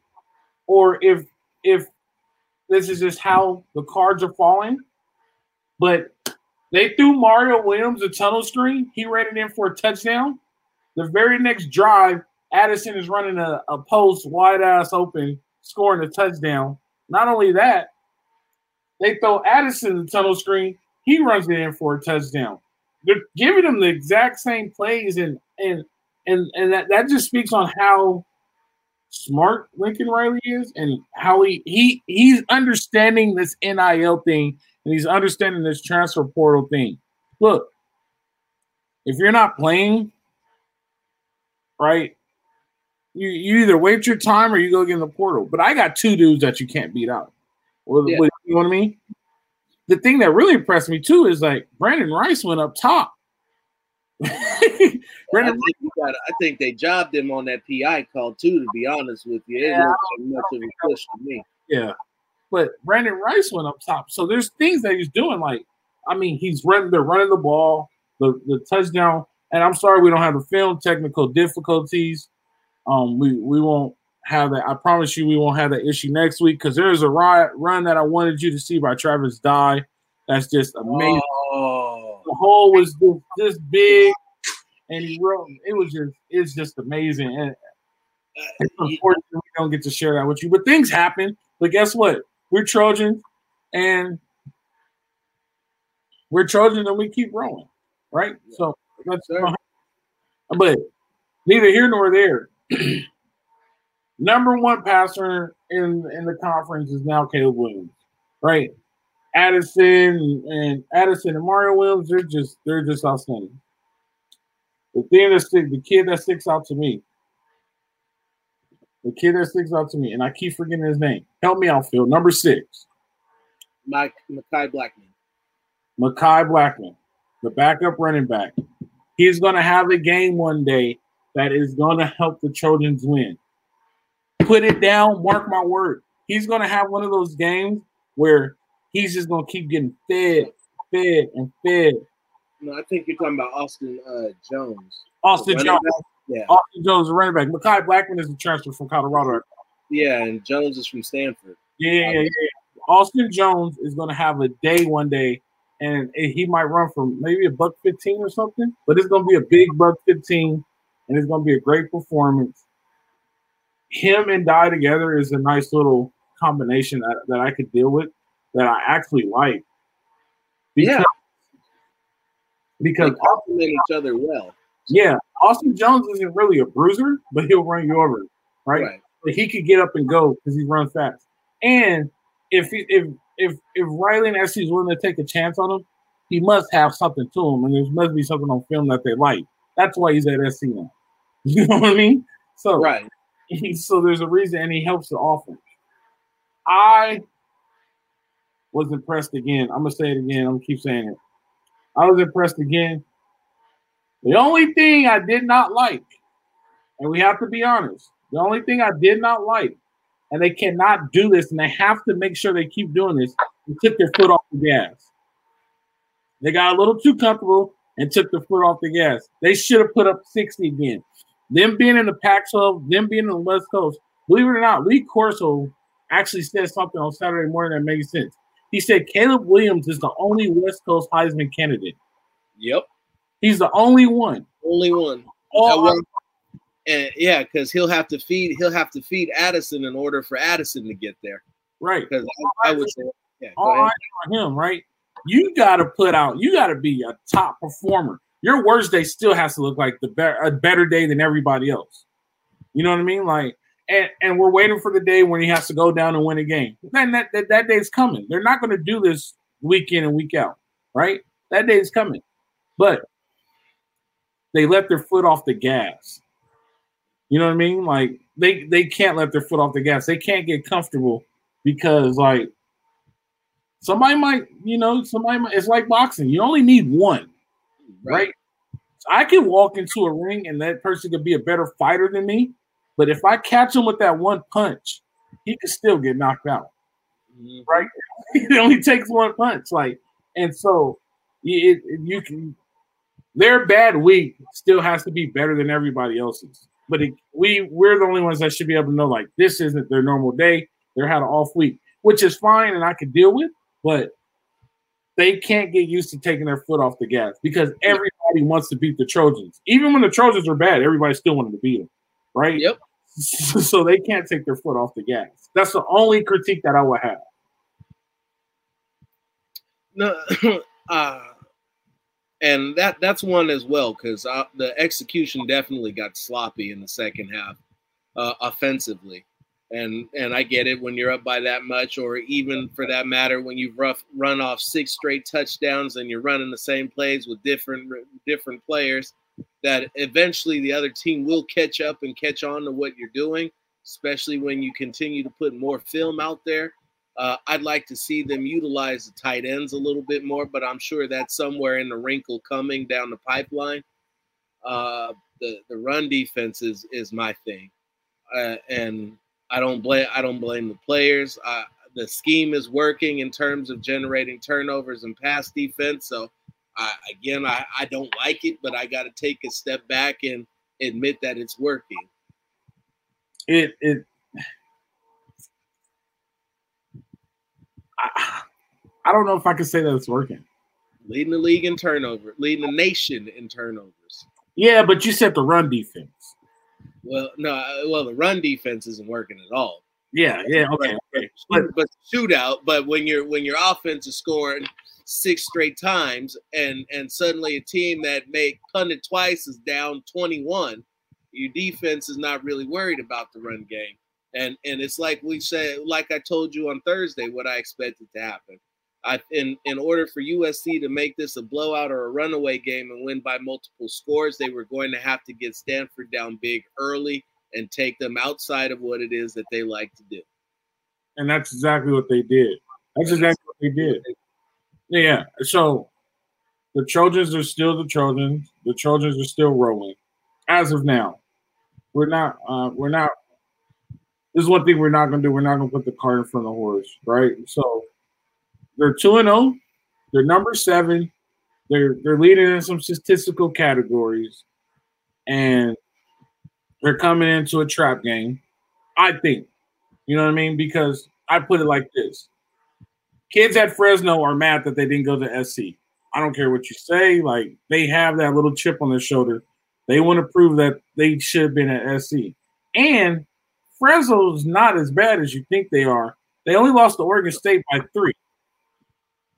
or if if this is just how the cards are falling. But they threw Mario Williams a tunnel screen. He ran it in for a touchdown. The very next drive, Addison is running a, a post wide ass open, scoring a touchdown. Not only that, they throw Addison the tunnel screen. He runs it in for a touchdown. They're giving him the exact same plays, and and and and that, that just speaks on how smart Lincoln Riley is and how he he he's understanding this NIL thing and he's understanding this transfer portal thing. Look, if you're not playing, right, you, you either wait your time or you go get in the portal. But I got two dudes that you can't beat out. Well, yeah. you know what I mean? The thing that really impressed me too is like Brandon Rice went up top. [laughs]
Brenden, I think, I think they jobbed him on that PI call too. To be honest with you, yeah, it much of a push to me.
Yeah, but Brandon Rice went up top. So there's things that he's doing. Like, I mean, he's running. They're running the ball, the the touchdown. And I'm sorry we don't have the film technical difficulties. Um, we we won't have that. I promise you, we won't have that issue next week because there's a riot run that I wanted you to see by Travis Dye. That's just amazing. Oh. The hole was just, just big and he wrote. It was just it's just amazing. And it's unfortunate we don't get to share that with you, but things happen. But guess what? We're Trojans, and we're Trojans, and we keep growing, right? So that's. But neither here nor there. [clears throat] Number one passer in in the conference is now Caleb Williams, right? Addison and Addison and Mario Williams, they're just they're just outstanding. The thing that stick, the kid that sticks out to me, the kid that sticks out to me, and I keep forgetting his name. Help me out, Phil. Number six.
Mike Mekhi Blackmon.
Mekhi Blackmon, the backup running back. He's going to have a game one day that is going to help the Trojans win. Put it down, mark my word. He's going to have one of those games where he's just going to keep getting fed, fed, and fed
no, I think you're talking about Austin uh, Jones.
Austin Jones. Yeah. Austin Jones, the running back. Mekhi Blackmon is the transfer from Colorado.
Yeah, and Jones is from Stanford.
Yeah, yeah, yeah. Austin Jones is going to have a day one day, and he might run for maybe a buck 15 or something, but it's going to be a big buck 15, and it's going to be a great performance. Him and Dye together is a nice little combination that, that I could deal with that I actually like.
Because yeah because they complement each other well.
Yeah, Austin Jones isn't really a bruiser, but he'll run you over, right? right. But he could get up and go because he runs fast. And if he, if if if Riley and SC is willing to take a chance on him, he must have something to him, and there must be something on film that they like. That's why he's at SC now. [laughs] You know what I mean? So
right. [laughs]
So there's a reason, and he helps the offense. I was impressed again. I'm gonna say it again. I'm gonna keep saying it. I was impressed again. The only thing I did not like, and we have to be honest, the only thing I did not like, and they cannot do this, and they have to make sure they keep doing this, they took their foot off the gas. They got a little too comfortable and took the foot off the gas. They should have put up 60 again. Them being in the Pac 12, them being in the West Coast, believe it or not, Lee Corso actually said something on Saturday morning that made sense. He said Caleb Williams is the only West Coast Heisman candidate.
Yep.
He's the only one.
Only one. All, and yeah, because he'll have to feed he'll have to feed Addison in order for Addison to get there.
Right.
Because I, I, would say, yeah,
all eyes on him, right? You got to put out. You got to be a top performer. Your worst day still has to look like the better a better day than everybody else. You know what I mean? Like, and and we're waiting for the day when he has to go down and win a game. Then that that, that day's coming. They're not going to do this week in and week out, right? That day's coming, but they let their foot off the gas. You know what I mean? Like they they can't let their foot off the gas. They can't get comfortable because like somebody might, you know, somebody might, it's like boxing. You only need one, right? right? I can walk into a ring and that person could be a better fighter than me, but if I catch him with that one punch, he could still get knocked out, mm-hmm. right? [laughs] it only takes one punch, like, and so it, it, you can. Their bad week still has to be better than everybody else's, but it, we we're the only ones that should be able to know like this isn't their normal day. They're had an off week, which is fine and I could deal with, but they can't get used to taking their foot off the gas because everybody wants to beat the Trojans. Even when the Trojans are bad, everybody still wanted to beat them, right?
Yep. [laughs]
So they can't take their foot off the gas. That's the only critique that I would have.
No, [laughs] uh, and that that's one as well because uh, the execution definitely got sloppy in the second half, uh, offensively and and I get it when you're up by that much, or even for that matter, when you've rough, run off six straight touchdowns and you're running the same plays with different different players, that eventually the other team will catch up and catch on to what you're doing, especially when you continue to put more film out there. Uh, I'd like to see them utilize the tight ends a little bit more, but I'm sure that's somewhere in the wrinkle coming down the pipeline. Uh, the the run defense is is my thing, uh, and I don't blame I don't blame the players. Uh, the scheme is working in terms of generating turnovers and pass defense. So again, I, I don't like it, but I got to take a step back and admit that it's working.
It it. I, I don't know if I can say that it's working.
Leading the league in turnover, leading the nation in turnovers.
Yeah, but you said the run defense.
Well, no, uh, well, the run defense isn't working at all.
Yeah, yeah, okay, okay.
But, but shootout. But when your when your offense is scoring six straight times, and and suddenly a team that made punted twice is down twenty one, your defense is not really worried about the run game. And and it's like we said, like I told you on Thursday, what I expected to happen. I, in in order for USC to make this a blowout or a runaway game and win by multiple scores, they were going to have to get Stanford down big early and take them outside of what it is that they like to do.
And that's exactly what they did. That's exactly what they did. Yeah. So the Trojans are still the Trojans. The Trojans are still rolling as of now. We're not. Uh, we're not. This is one thing we're not going to do. We're not going to put the cart in front of the horse, right? So they're two and zero. Oh. They're number seven. They're they're leading in some statistical categories, and they're coming into a trap game. I think, you know what I mean? Because I put it like this: kids at Fresno are mad that they didn't go to SC. I don't care what you say. Like they have that little chip on their shoulder. They want to prove that they should have been at SC. And Fresno's not as bad as you think they are. They only lost to Oregon State by three.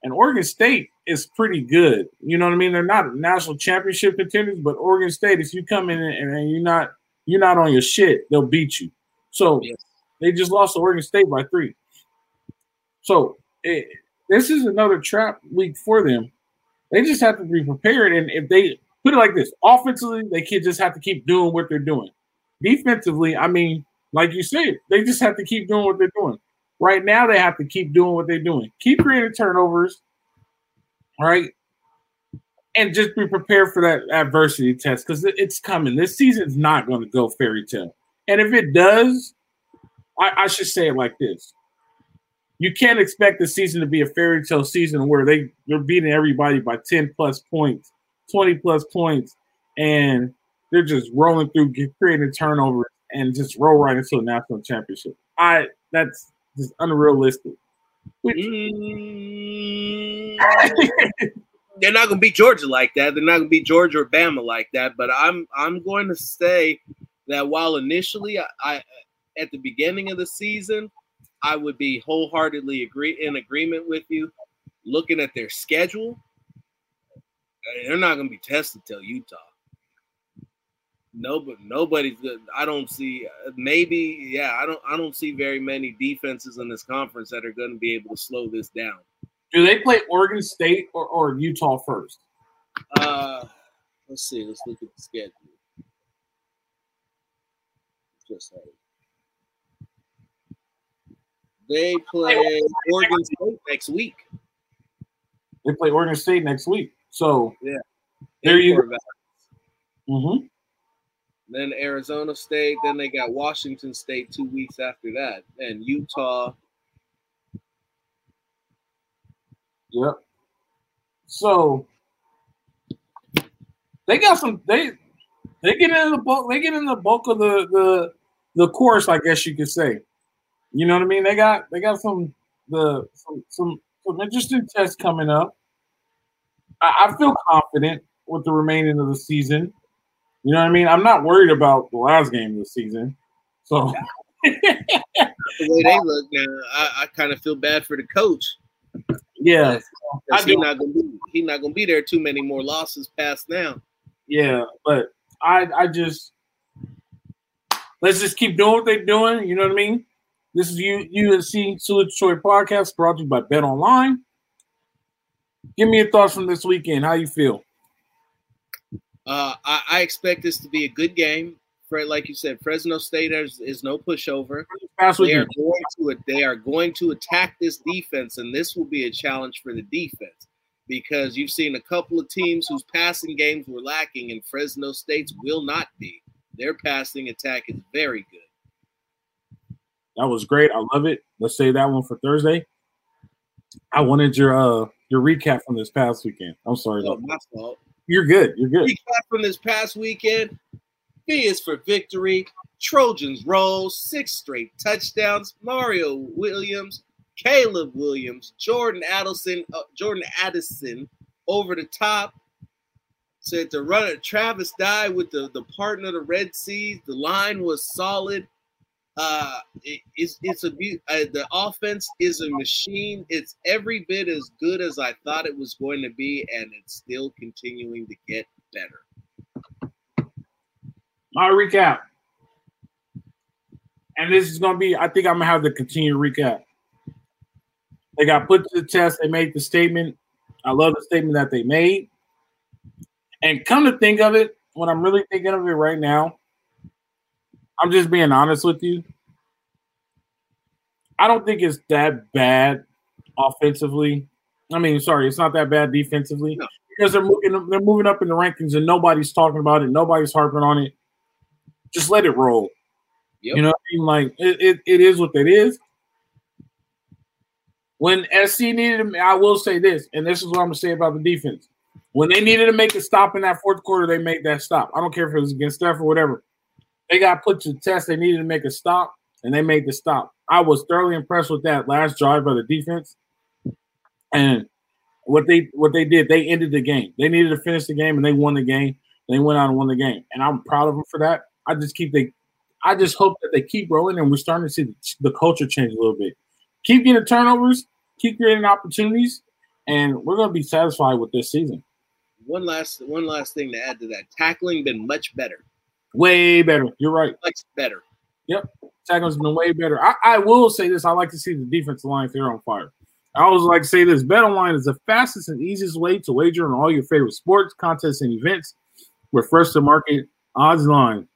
And Oregon State is pretty good. You know what I mean? They're not national championship contenders, but Oregon State, if you come in and you're not you're not on your shit, they'll beat you. So yes. they just lost to Oregon State by three. So it, this is another trap week for them. They just have to be prepared. And if they put it like this, offensively, they can just have to keep doing what they're doing. Defensively, I mean, like you said, they just have to keep doing what they're doing. Right now, they have to keep doing what they're doing. Keep creating turnovers, right? And just be prepared for that adversity test because it's coming. This season's not going to go fairy tale. And if it does, I, I should say it like this. You can't expect the season to be a fairy tale season where they, they're beating everybody by 10 plus points, 20 plus points, and they're just rolling through, creating turnovers, and just roll right into a national championship. I that's just unrealistic.
Mm. [laughs] They're not gonna beat Georgia like that. They're not gonna beat Georgia or Bama like that. But I'm I'm going to say that while initially I, I at the beginning of the season, I would be wholeheartedly agree in agreement with you. Looking at their schedule, they're not going to be tested till Utah. Nobody, nobody's good. I don't see. Maybe, yeah. I don't. I don't see very many defenses in this conference that are going to be able to slow this down.
Do they play Oregon State or, or Utah first?
Uh, let's see. Let's look at the schedule. Just like they play Oregon State next week.
They play Oregon State next week. So
yeah,
there you go. Mm-hmm.
Then Arizona State. Then they got Washington State two weeks after that, and Utah.
Yep. So they got some. They they get in the bulk. They get in the bulk of the the the course, I guess you could say. You know what I mean? They got they got some the some some, some interesting tests coming up. I, I feel confident with the remaining of the season. You know what I mean? I'm not worried about the last game of the season. So
the way they look now, I, I kind of feel bad for the coach.
Yeah,
he's not gonna be he's not gonna be there too many more losses past now.
Yeah, but I I just let's just keep doing what they're doing. You know what I mean? This is U- UNC Detroit podcast brought to you by Bet Online. Give me your thoughts from this weekend. How you feel?
Uh, I, I, expect this to be a good game. Fred, like you said, Fresno State is, is no pushover. They are going to they are going to attack this defense, and this will be a challenge for the defense because you've seen a couple of teams whose passing games were lacking, and Fresno State's will not be. Their passing attack is very good.
That was great. I love it. Let's say that one for Thursday. I wanted your uh your recap from this past weekend. I'm sorry.
Oh, my fault.
You're good. You're good.
Recap from this past weekend. B is for victory. Trojans roll six straight touchdowns. Mario Williams, Caleb Williams, Jordan Addison, uh, Jordan Addison over the top. Said to run it. Travis Dye with the, the partner of the Red Seas. The line was solid uh, it, it's it's a uh, the offense is a machine. It's every bit as good as I thought it was going to be, and it's still continuing to get better.
My recap, and this is going to be. I think I'm gonna have to continue recap. They got put to the test. They made the statement. I love the statement that they made. And come to think of it, when I'm really thinking of it right now, I'm just being honest with you. I don't think it's that bad offensively. I mean, sorry, it's not that bad defensively no. because they're moving they're moving up in the rankings and nobody's talking about it, nobody's harping on it. Just let it roll. Yep. You know, I mean? like it, it, it is what it is. When SC needed, I will say this, and this is what I'm gonna say about the defense. When they needed to make a stop in that fourth quarter, they made that stop. I don't care if it was against Steph or whatever. They got put to the test. They needed to make a stop, and they made the stop. I was thoroughly impressed with that last drive by the defense, and what they what they did. They ended the game. They needed to finish the game, and they won the game. They went out and won the game, and I'm proud of them for that. I just keep they, I just hope that they keep rolling, and we're starting to see the, the culture change a little bit. Keep getting turnovers, keep creating opportunities, and we're going to be satisfied with this season.
One last one last thing to add to that: tackling been much better.
Way better. You're right.
Much better.
Yep. Tackling's been way better. I, I will say this. I like to see the defensive line if they're on fire. I always like to say this. Bet online is the fastest and easiest way to wager on all your favorite sports, contests, and events. We're first to market odds line.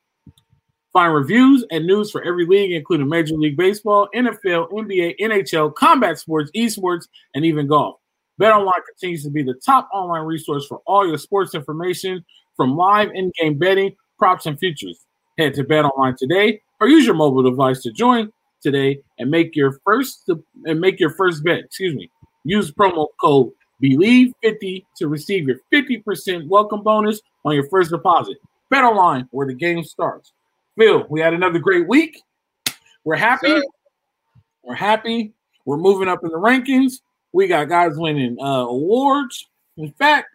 Find reviews and news for every league, including Major League Baseball, NFL, NBA, NHL, combat sports, esports, and even golf. BetOnline continues to be the top online resource for all your sports information, from live in-game betting props, and futures. Head to Bet Online today or use your mobile device to join today and make your first and make your first bet. Excuse me. Use promo code Believe50 to receive your 50% welcome bonus on your first deposit. Bet online where the game starts. Phil, we had another great week. We're happy. Sure. We're happy. We're moving up in the rankings. We got guys winning uh, awards. In fact,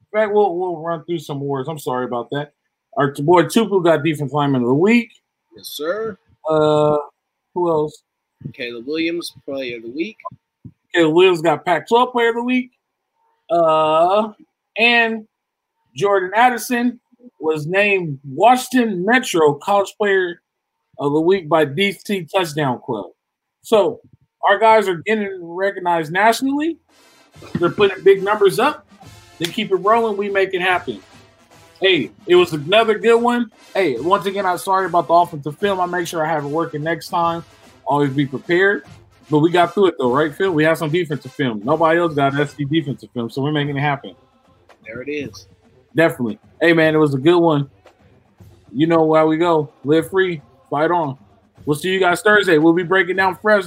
in fact, we'll we'll run through some awards. I'm sorry about that. Our boy Tupu got defense lineman of the week.
Yes, sir.
Uh, who else?
Caleb Williams, player of the week.
Caleb Williams got Pac-12 player of the week. Uh, and Jordan Addison was named Washington Metro College Player of the Week by DC Touchdown Club. So our guys are getting recognized nationally. They're putting big numbers up. They keep it rolling. We make it happen. Hey, it was another good one. Hey, once again, I'm sorry about the offensive film. I make sure I have it working next time. Always be prepared. But we got through it though, right, Phil? We have some defensive film. Nobody else got SD defensive film, so we're making it happen.
There it is.
Definitely. Hey man, it was a good one. You know where we go. Live free, fight on. We'll see you guys Thursday. We'll be breaking down Fresno.